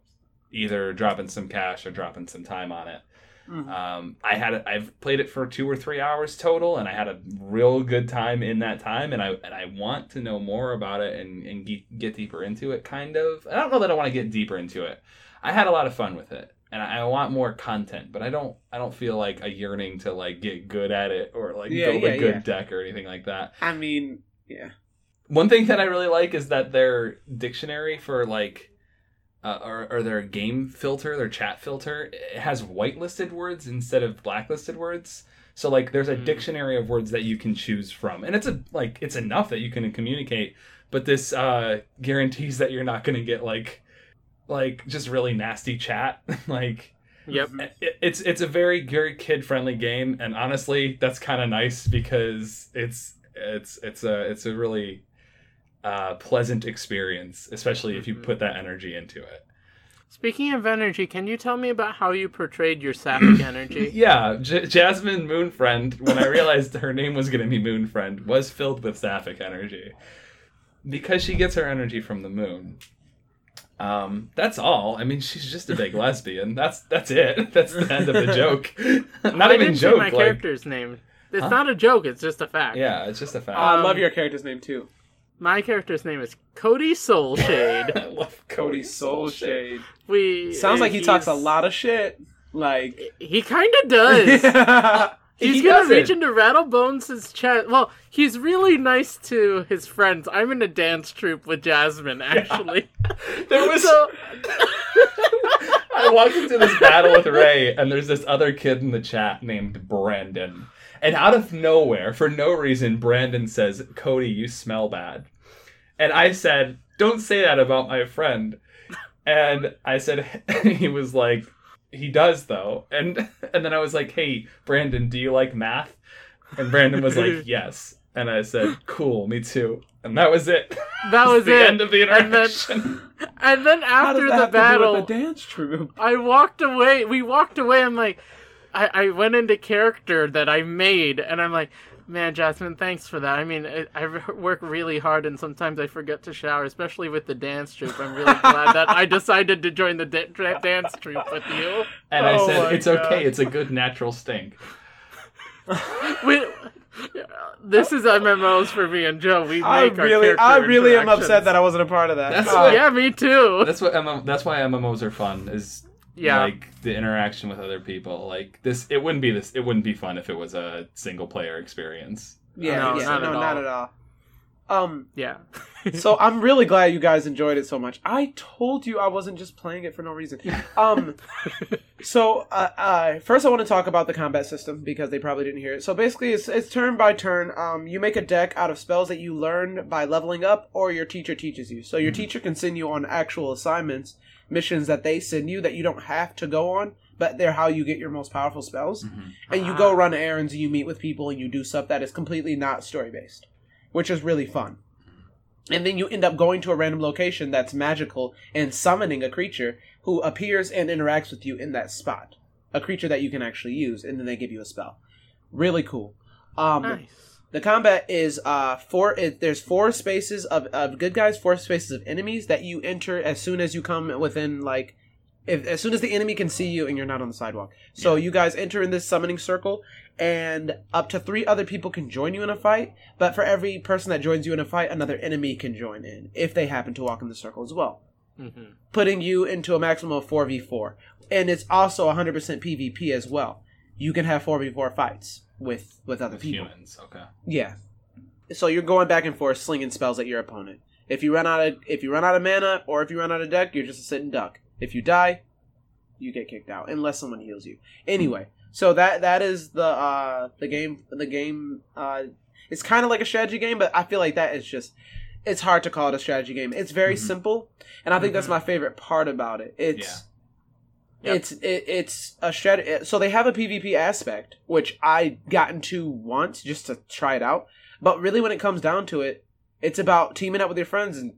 either dropping some cash or dropping some time on it. Mhm. Um, I had a, I've played it for two or three hours total, and I had a real good time in that time. And I and I want to know more about it and and get deeper into it. Kind of. I don't know that I want to get deeper into it. I had a lot of fun with it, and I, I want more content. But I don't I don't feel like a yearning to like get good at it or like Yeah, build yeah, a good yeah. deck or anything like that. I mean, yeah. One thing that I really like is that their dictionary for like, uh, or, or their game filter, their chat filter, it has whitelisted words instead of blacklisted words. So like there's a Mm. dictionary of words that you can choose from. And it's a like it's enough that you can communicate, but this uh guarantees that you're not going to get like like just really nasty chat. like Yep. it, it's it's a very very kid friendly game and honestly that's kind of nice because it's it's it's a it's a really uh pleasant experience especially if you Mhm. put that energy into it Speaking of energy, can you tell me about how you portrayed your sapphic energy? yeah J- jasmine moonfriend when i realized her name was going to be moonfriend was filled with sapphic energy because she gets her energy from the moon um that's all i mean she's just a big lesbian that's that's it that's the end of the joke not I even didn't say joke my like character's name. It's Huh? not a joke. It's just a fact. yeah it's just a fact Oh, I love Um, your character's name too. My character's name is Cody Soulshade. I love Cody Soulshade. we Sounds like he talks a lot of shit. Like He kind of does. He's He gonna doesn't. reach into Rattlebones' chest. Well, he's really nice to his friends. I'm in a dance troupe with Jasmine, actually. There was. so I walked into this battle with Ray, and there's this other kid in the chat named Brandon. And out of nowhere, for no reason, Brandon says, Cody, you smell bad. And I said, Don't say that about my friend. And I said, He was like, He does, though. And, and then I was like, Hey, Brandon, do you like math? And Brandon was like, Yes. And I said, Cool, me too. And that was it. that was the it. end of the And then- interaction. And then how does after that the have to do battle, with the dance troupe? I walked away. We walked away. I'm like, I, I went into character that I made, and I'm like, man, Jasmine, thanks for that. I mean, I, I work really hard, and sometimes I forget to shower, especially with the dance troupe. I'm really glad that I decided to join the da- dra- dance troupe with you. And I Oh said, It's God. okay. It's a good natural stink. We, this is MMOs for me and Joe. We make I our really, character I really am upset that I wasn't a part of that. That's Oh, what- Yeah, me too. That's what MM, that's why MMOs are fun. Is Yeah. like the interaction with other people. Like this, it wouldn't be this. It wouldn't be fun if it was a single player experience. yeah, No, yeah, not no, at not all. at all. Um, yeah. so I'm really glad you guys enjoyed it so much. I told you I wasn't just playing it for no reason. Um, so uh, uh, first I want to talk about the combat system because they probably didn't hear it. So basically, it's it's turn by turn. Um, you make a deck out of spells that you learn by leveling up, or your teacher teaches you. So your teacher can send you on actual assignments, missions that they send you that you don't have to go on, but they're how you get your most powerful spells. And you go run errands, and you meet with people, and you do stuff that is completely not story based, which is really fun. And then you end up going to a random location that's magical and summoning a creature who appears and interacts with you in that spot. A creature that you can actually use, and then they give you a spell. Really cool. Um, nice. The combat is uh four. It, there's four spaces of, of good guys, four spaces of enemies that you enter as soon as you come within like, if as soon as the enemy can see you and you're not on the sidewalk. So you guys enter in this summoning circle, and up to three other people can join you in a fight. But for every person that joins you in a fight, another enemy can join in if they happen to walk in the circle as well, hmm putting you into a maximum of four v four. And it's also 100% PvP as well. You can have four v four fights with with other With people. humans, okay. Yeah. So you're going back and forth slinging spells at your opponent. If you run out of if you run out of mana or if you run out of deck, you're just a sitting duck. If you die, you get kicked out unless someone heals you. Anyway, so that that is the uh the game the game uh it's kind of like a strategy game, but I feel like that is just it's hard to call it a strategy game. It's very Mhm. simple, and I think that's Mhm. my favorite part about it. It's Yeah. Yep. it's it, it's a strategy. So they have a PvP aspect, which I got into once just to try it out. But really, when it comes down to it, it's about teaming up with your friends and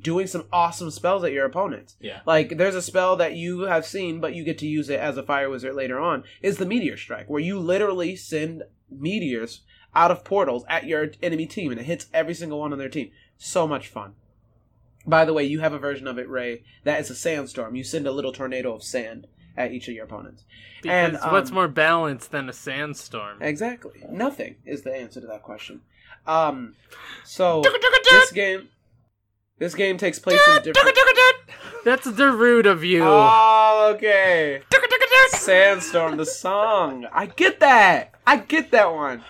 doing some awesome spells at your opponents. Yeah. Like there's a spell that you have seen, but you get to use it as a fire wizard later on. Is the meteor strike, where you literally send meteors out of portals at your enemy team, and it hits every single one on their team. So much fun. By the way, you have a version of it, Ray, that is a sandstorm. You send a little tornado of sand at each of your opponents. Because And, what's um, more balanced than a sandstorm? Exactly. Nothing is the answer to that question. Um, so this game, this game takes place in different. That's the rude of you. Oh, okay. Sandstorm, the song. I get that. I get that one.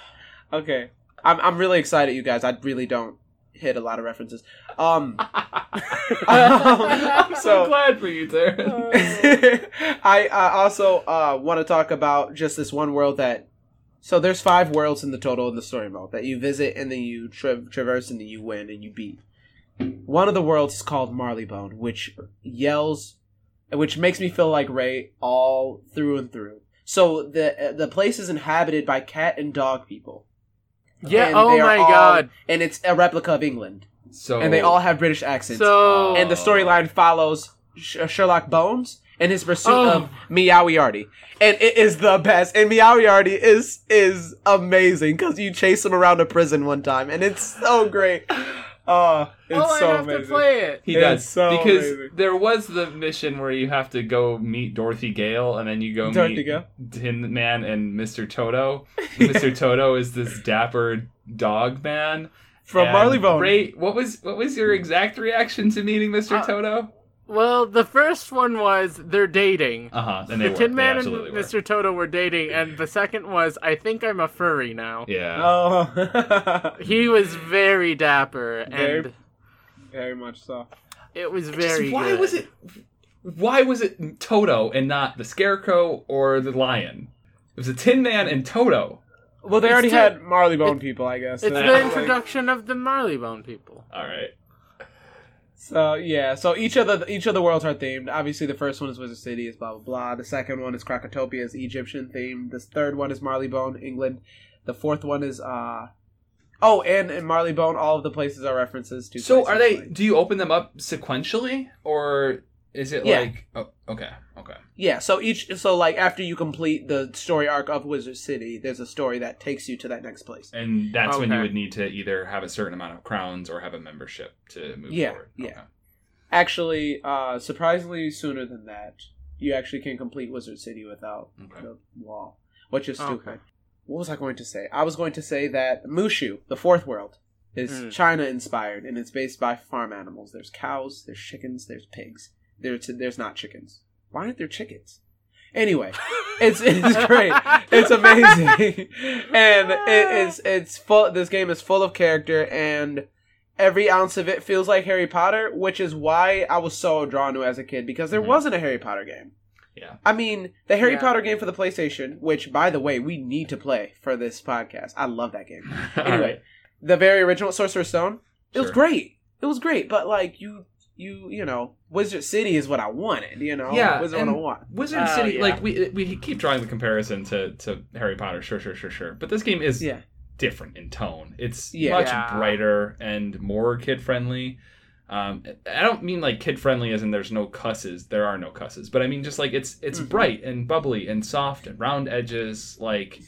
Okay, I'm I'm really excited, you guys. I really don't hit a lot of references. Um, I'm so, so- glad for you, Darren. I uh, also uh, want to talk about just this one world that So there's five worlds in the total in the story mode that you visit and then you tra- traverse and then you win and you beat. One of the worlds is called Marleybone, which yells, which makes me feel like Ray all through and through. So the the place is inhabited by cat and dog people. Yeah. And Oh my all- god. And it's a replica of England, So and they all have British accents. So and the storyline follows Sh- uh, Sherlock Bones and his pursuit Oh. of Meowiarty, and it is the best. And Meowiarty is is amazing because you chase him around a prison one time, and it's so great. Oh, it's oh, so I have amazing. to play it. He It's does so because amazing. there was the mission where you have to go meet Dorothy Gale, and then you go Dorothy meet Gale? Tin Man and Mr. Toto. Mr. Toto is this dapper dog man From Marleybone. Ray, what was what was your exact reaction to meeting Mr. Uh, Toto? Well, the first one was they're dating. Uh huh. And the were. Tin They Man and absolutely were. Mr. Toto were dating, and the second was I think I'm a furry now. Yeah. Oh, He was very dapper, Very- and very much so. it was Just very. why good. was it? Why was it Toto and not the Scarecrow or the Lion? It was the Tin Man and Toto. Well, they It's already the- had Marleybone people, I guess. It's so- the introduction of the Marleybone people. All right. So yeah, so each of the each of the worlds are themed. Obviously, the first one is Wizard City, is blah blah blah. The second one is Krokotopia, is Egyptian themed. The third one is Marleybone, England. The fourth one is uh oh, and in Marleybone, all of the places are references to. So are they? like- Do you open them up sequentially, or is it Yeah. like? Oh, okay. Okay. Yeah, so each so like after you complete the story arc of Wizard City, there's a story that takes you to that next place. And that's when you would need to either have a certain amount of crowns or have a membership to move Yeah, forward. yeah. Actually, uh surprisingly sooner than that, you actually can complete Wizard City without Okay. the wall, which is Okay. stupid. What was I going to say? I was going to say that MooShu, the fourth world, is Mm. China inspired and it's based by farm animals. There's cows, there's chickens, there's pigs. There's there's not chickens. Why aren't there chickens? Anyway, it's it's great. It's amazing, and it is it's full. This game is full of character, and every ounce of it feels like Harry Potter, which is why I was so drawn to it as a kid because there Mhm. wasn't a Harry Potter game. Yeah. I mean, the Harry Yeah. Potter game for the PlayStation, which by the way we need to play for this podcast. I love that game. Anyway, right. the very original Sorcerer's Stone, it was great. It was great, but like you, you, you know, Wizard City is what I wanted. You know, Yeah, Wizard what I and- want. Wizard Oh, City, yeah. like we we keep drawing the comparison to to Harry Potter, sure, sure, sure, sure. But this game is Yeah, different in tone. It's Yeah. much Yeah. brighter and more kid friendly. Um, I don't mean like kid friendly as in there's no cusses. There are no cusses, but I mean just like it's it's Mhm. bright and bubbly and soft and round edges. Like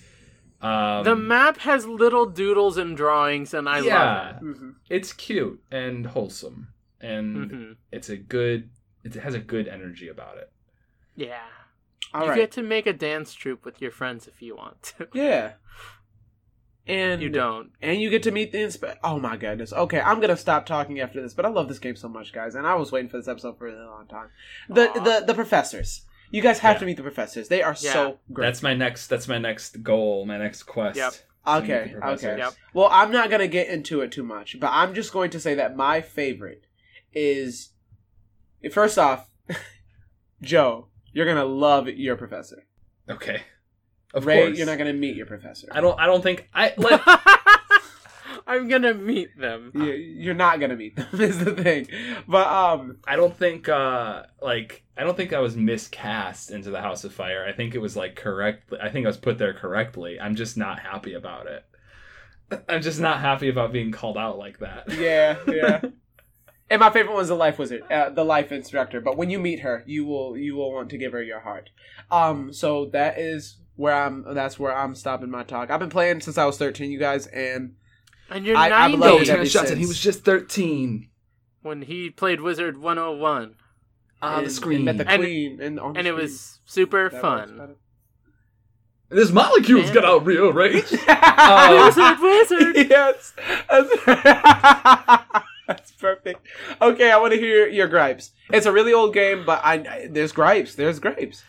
um, the map has little doodles and drawings, and I yeah, love hmm it's cute and wholesome, it. And Mhm. it's a good. It has a good energy about it. Yeah. all you right. get to make a dance troupe with your friends if you want to. Yeah. And you don't. and you get to meet the inspe- Oh my goodness. Okay, I'm gonna stop talking after this, but I love this game so much, guys, and I was waiting for this episode for a really long time. The Aw. the the professors. You guys have Yeah. to meet the professors. They are Yeah. so great. That's my next. That's my next goal. My next quest. Yep. to meet the okay. Okay. Yep. Well, I'm not gonna get into it too much, but I'm just going to say that my favorite is first off, Joe. You're gonna love your professor. Okay. Of Ray, course. you're not gonna meet your professor. I don't. I don't think. I like. I'm gonna meet them. You- You're not gonna meet them. Is the thing, but um, I don't think. uh Like. I don't think I was miscast into the House of Fire. I think it was like correct. I think I was put there correctly. I'm just not happy about it. I'm just not happy about being called out like that. Yeah, yeah. And my favorite one's the life wizard, uh, the life instructor. But when you meet her, you will you will want to give her your heart. Um, so that is where I'm. That's where I'm stopping my talk. I've been playing since I was 13, you guys, and And you're I- I've 90 loved it Yo, ever Tanner he was just 13. when he played Wizard 101. On and- the screen. and met the And- queen, and on the And it was super That fun. about. This molecule's Man. got out real rage. Wizard, wizard! yes, that's, perfect. Okay, I want to hear your gripes. It's a really old game, but I, I there's gripes. There's gripes.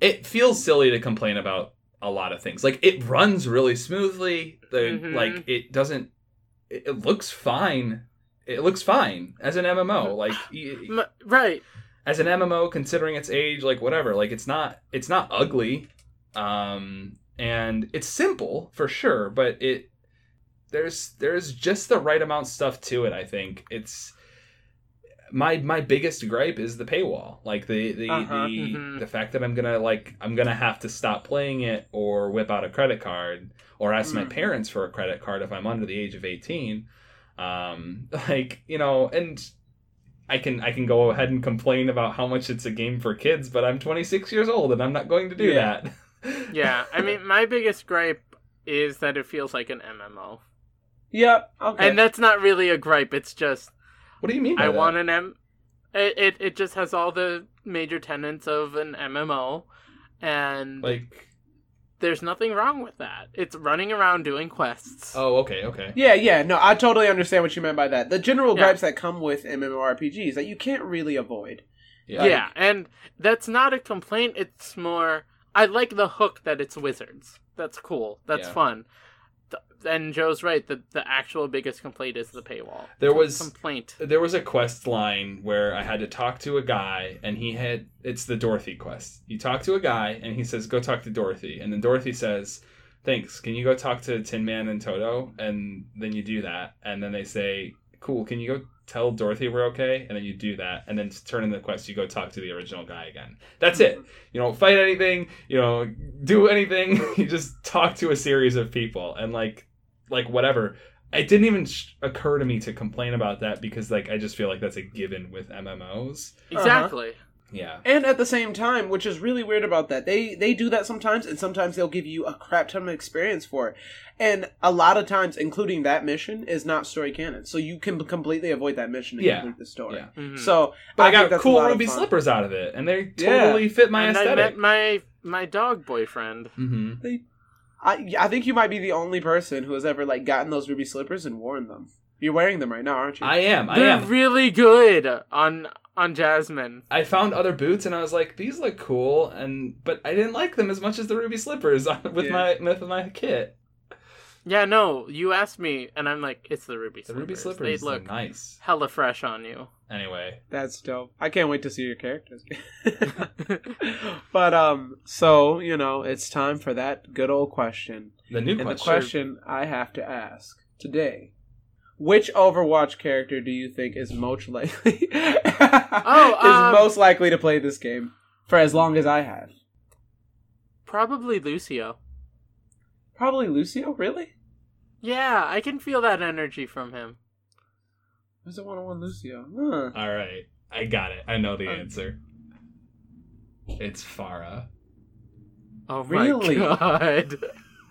it feels silly to complain about a lot of things. Like it runs really smoothly. The Mhm. like it doesn't. It, it looks fine. It looks fine as an MMO. Like y- M- right. as an MMO, considering its age, like whatever. Like it's not. It's not ugly. Um, and it's simple for sure, but it there's there's just the right amount of stuff to it. I think it's my my biggest gripe is the paywall like the the Uh-huh. the, Mhm. the fact that i'm gonna like i'm gonna have to stop playing it or whip out a credit card or ask my Mhm. parents for a credit card if i'm under the age of 18 um like you know and i can i can go ahead and complain about how much it's a game for kids but i'm 26 years old and i'm not going to do Yeah. that Yeah, I mean, my biggest gripe is that it feels like an MMO, Yep. Okay. and that's not really a gripe. It's just what do you mean by I that? want an M. It, it it just has all the major tenets of an MMO, and like there's nothing wrong with that. It's running around doing quests. oh okay okay Yeah, yeah, no, I totally understand what you meant by that. The general Yeah. gripes that come with MMORPGs that you can't really avoid. yeah yeah, and that's not a complaint. It's more I like the hook that it's wizards. That's cool. That's Yeah. fun. And Joe's right. The the actual biggest complaint is the paywall. There was- complaint. there was a quest line where I had to talk to a guy, and he had it's the Dorothy quest. You talk to a guy, and he says, "Go talk to Dorothy," and then Dorothy says, "Thanks. Can you go talk to Tin Man and Toto?" And then you do that, and then they say, "Cool. Can you go tell Dorothy we're okay?" And then you do that, and then to turn in the quest, you go talk to the original guy again. That's it. You don't fight anything. You don't do anything. you just talk to a series of people, and like, like whatever it didn't even sh- occur to me to complain about that because like I just feel like that's a given with MMOs. Exactly. Yeah. And at the same time, which is really weird about that, they they do that sometimes, and sometimes they'll give you a crap ton of experience for it. And a lot of times, including that mission, is not story canon, so you can completely avoid that mission and Yeah. complete the story. Yeah. Mhm. So, But I, think got that's cool lot ruby slippers out of it, and they Yeah. totally fit my and I met my my dog boyfriend. hmm I I think you might be the only person who has ever like gotten those ruby slippers and worn them. You're wearing them right now, aren't you? I am. I They're am. really good on on Jasmine. I found other boots and I was like, these look cool, and but I didn't like them as much as the ruby slippers with Yeah. my with my kit. Yeah, no, you asked me, and I'm like, it's the ruby The slippers. ruby They slippers look look nice. hella fresh on you. Anyway, That's dope. I can't wait to see your characters. but um, so you know, it's time for that good old question. the new And the question. question I have to ask today: Which Overwatch character do you think is most likely Oh, is um, most likely to play this game for as long as I have? Probably Lucio. Probably Lucio. Really? Yeah, I can feel that energy from him. Who's the one on one Lucio? Huh. All right, I got it. I know the Um, answer. It's Pharah. Oh my Really? god.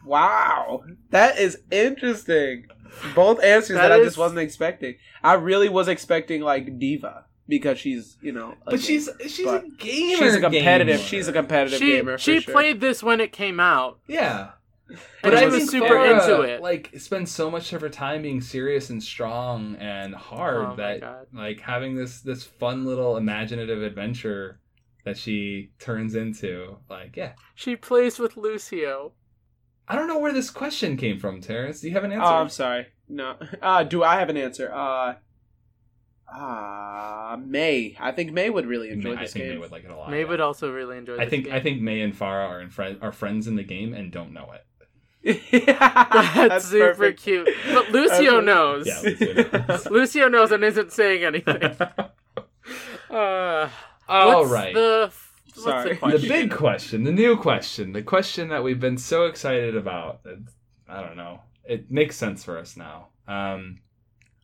Wow, that is interesting. Both answers that, That I is- just wasn't expecting. I really was expecting like D.Va because she's you know, a But she's gamer. she's But a gamer. she's a competitive. gamer. She's a competitive she gamer. For she sure. played this when it came out. Yeah. And I she was was super Pharah, into it. Like spends so much of her time being serious and strong and hard Oh that like having this this fun little imaginative adventure that she turns into. Like, yeah. She plays with Lucio. I don't know where this question came from, Terrance. Do you have an answer? Oh, I'm sorry. No. Uh, do I have an answer? Uh, uh, Mei. I think Mei would really enjoy Mei- I this think game. Mei would like it a lot. Mei yeah. would also really enjoy this I think game. I think Mei and Pharah are in friend are friends in the game and don't know it. That's, super perfect. cute. But Lucio Okay. knows. Yeah, Lucio knows. Lucio knows and isn't saying anything. Uh, All what's right. The, what's Sorry. the The question? the big question, the new question, the question that we've been so excited about. I don't know. It makes sense for us now. Um,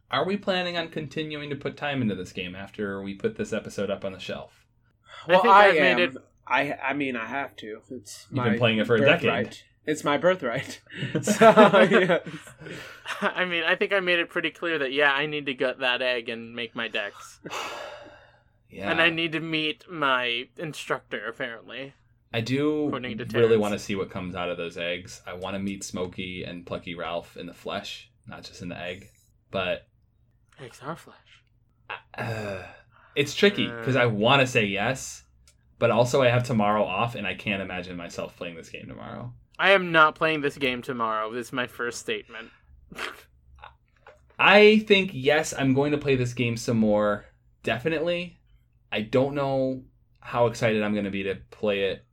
are we planning on continuing to put time into this game after we put this episode up on the shelf? Well, think I, I've am. made it- I I mean, I have to. It's You've my been playing it for a birthright. decade. It's my birthright. so yeah. I mean, I think I made it pretty clear that yeah, I need to gut that egg and make my decks, yeah, and I need to meet my instructor. Apparently, I do really want to see what comes out of those eggs. I want to meet Smokey and Plucky Ralph in the flesh, not just in the egg. But eggs are flesh. uh, it's tricky because I want to say yes, but also I have tomorrow off, and I can't imagine myself playing this game tomorrow. I am not playing this game tomorrow. This is my first statement. I think yes, I'm going to play this game some more. Definitely. I don't know how excited I'm going to be to play it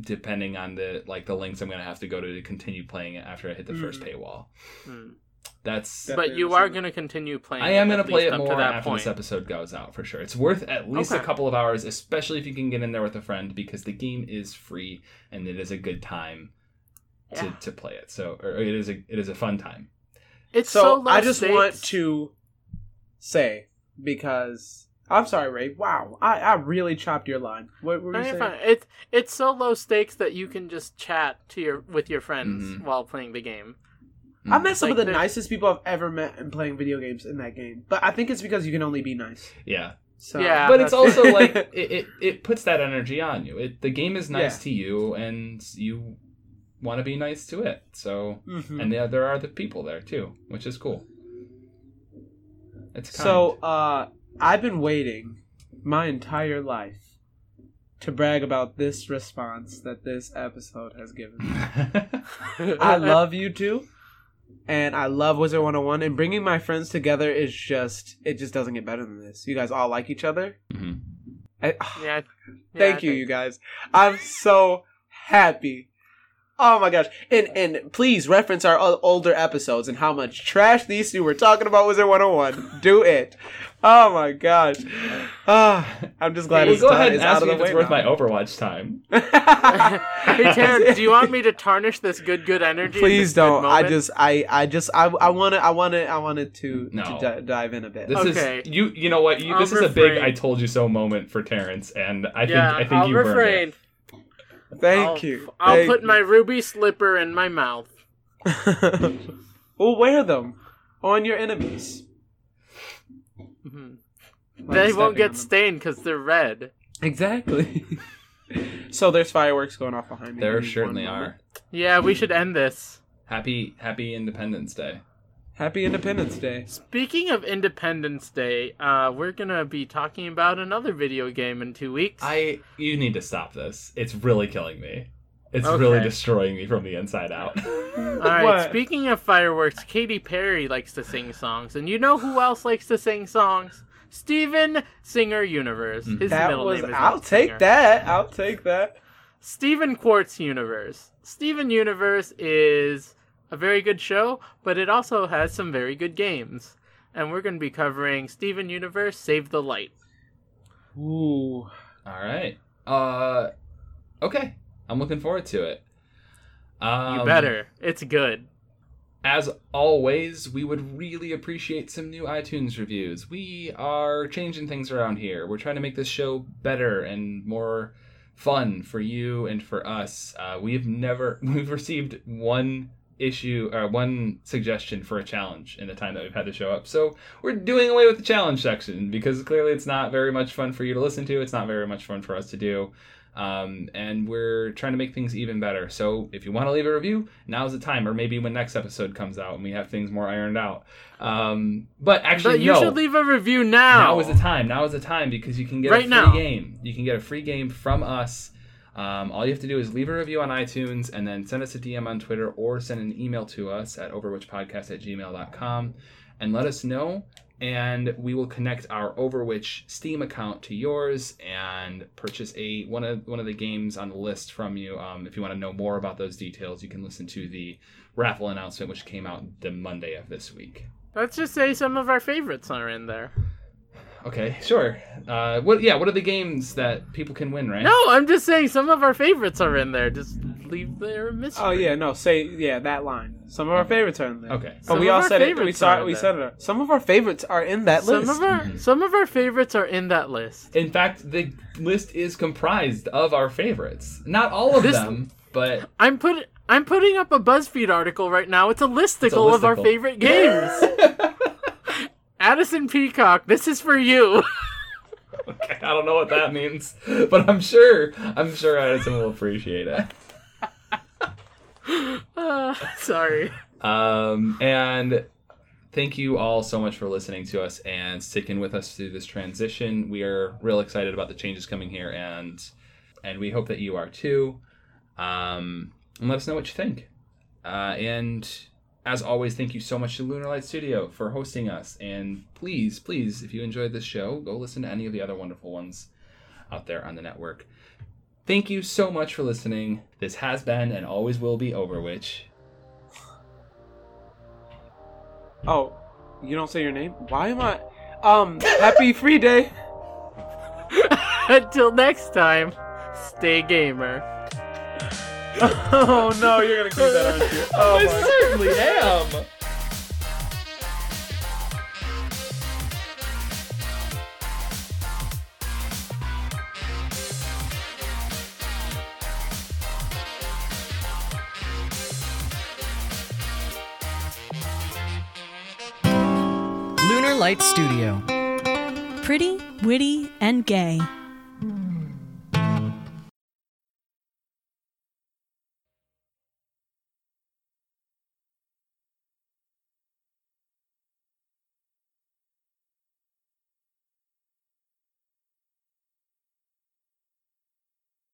depending on the like the links I'm gonna have to go to to continue playing it after I hit the first Mm. paywall. Hmm. That's That- But you are going to continue playing. I am going to play it more after point. this episode goes out for sure. It's worth at least a couple of hours, especially if you can get in there with a friend because the game is free and it is a good time to, Yeah. to play it. So or it is a it is a fun time. It's so, so, low I just stakes. want to say because I'm sorry, Ray. Wow, I, I really chopped your line. What were No, you you're saying? fine. It's it's so low stakes that you can just chat to your with your friends Mhm. while playing the game. I met some Like of the the- nicest people I've ever met in playing video games in that game, but I think it's because you can only be nice. Yeah. So Yeah. but it's also like it, it, it puts that energy on you. It the game is nice Yeah. to you and you want to be nice to it. So Mhm. and yeah, there are the people there too, which is cool. It's kind. So, uh, I've been waiting my entire life to brag about this response that this episode has given. me. I love you two, and I love Wizard 101, and bringing my friends together is just, it just doesn't get better than this. You guys all like each other. Mhm. I, Yeah. Yeah, Thank I you, think- you guys. I'm so happy. Oh my gosh. And and please reference our older episodes and how much trash these two were talking about Wizard 101. Do it. Oh my gosh. Ah, I'm just glad well, it's go done. ahead and It's out ask of me the if it's way worth my. Overwatch time. hey Terrance, do you want me to tarnish this good good energy? Please don't. I just I I just I I want to I want to I wanted to No. to di- dive in a bit. This Okay. is you. You know what? You, I'll this is a big "I told you so" moment for Terrance, and I think I think I'll you burned refrain. it. Thank I'll, you. I'll Thank put you. my ruby slipper in my mouth. we'll wear them on your enemies. Mhm. Like they won't get stained because they're red. Exactly. so there's fireworks going off behind me. There certainly are. Yeah, we should end this. Happy Happy Independence Day. Happy Independence Day. Speaking of Independence Day, uh, we're gonna be talking about another video game in two weeks. I you need to stop this. It's really killing me. It's Okay. really destroying me from the inside out. All right. Speaking of fireworks, Katy Perry likes to sing songs, and you know who else likes to sing songs? Steven Singer Universe. His Mm-hmm. That middle was. name is I'll not take Singer. that. I'll take that. Steven Quartz Universe. Steven Universe is a very good show, but it also has some very good games. And we're going to be covering Steven Universe Save the Light. Ooh. All right. Uh, okay. I'm looking forward to it. Um, You better. It's good. As always, we would really appreciate some new iTunes reviews. We are changing things around here. We're trying to make this show better and more fun for you and for us. Uh, we've never we've received one issue or one suggestion for a challenge in the time that we've had the show up. So we're doing away with the challenge section because clearly it's not very much fun for you to listen to. It's not very much fun for us to do. Um, and we're trying to make things even better. So if you want to leave a review, now's the time, or maybe when next episode comes out and we have things more ironed out. Um, but actually, But you no. should leave a review now. Now is the time. Now is the time because you can get a free now. game. You can get a free game from us. Um, all you have to do is leave a review on iTunes and then send us a DM on Twitter or send an email to us at overwhichpodcast at gmail.com and let us know. And we will connect our OverWhich Steam account to yours and purchase a one of one of the games on the list from you. Um, if you want to know more about those details, you can listen to the raffle announcement, which came out the Monday of this week. Let's just say some of our favorites are in there. Okay, sure. Uh, what? Yeah, what are the games that people can win? Right? No, I'm just saying some of our favorites are in there. Just leave there a mystery. Oh yeah, no. Say yeah that line. Some of our favorites are in there. Okay. But Some we of all our said it. We favorites saw are it. We in said it. Some of our favorites are in that Some list. of our some of our favorites are in that list. In fact, the list is comprised of our favorites. Not all of This- them, but I'm put I'm putting up a BuzzFeed article right now. It's a listicle, of our favorite games. Addison Peacock, this is for you. okay, I don't know what that means. But I'm sure, I'm sure Addison will appreciate it. Uh, sorry. Um, and thank you all so much for listening to us and sticking with us through this transition. We are real excited about the changes coming here, and and we hope that you are too. Um, and let us know what you think. Uh, and as always, thank you so much to Lunar Light Studio for hosting us. And please, please, if you enjoyed this show, go listen to any of the other wonderful ones out there on the network. Thank you so much for listening. This has been and always will be OverWhich. Oh, you don't say your name? Why am I? Um, happy free day. Until next time, stay gamer. oh no, you're gonna keep that, aren't you? Oh I my certainly am. Lunar Light Studio. Pretty, witty, and gay.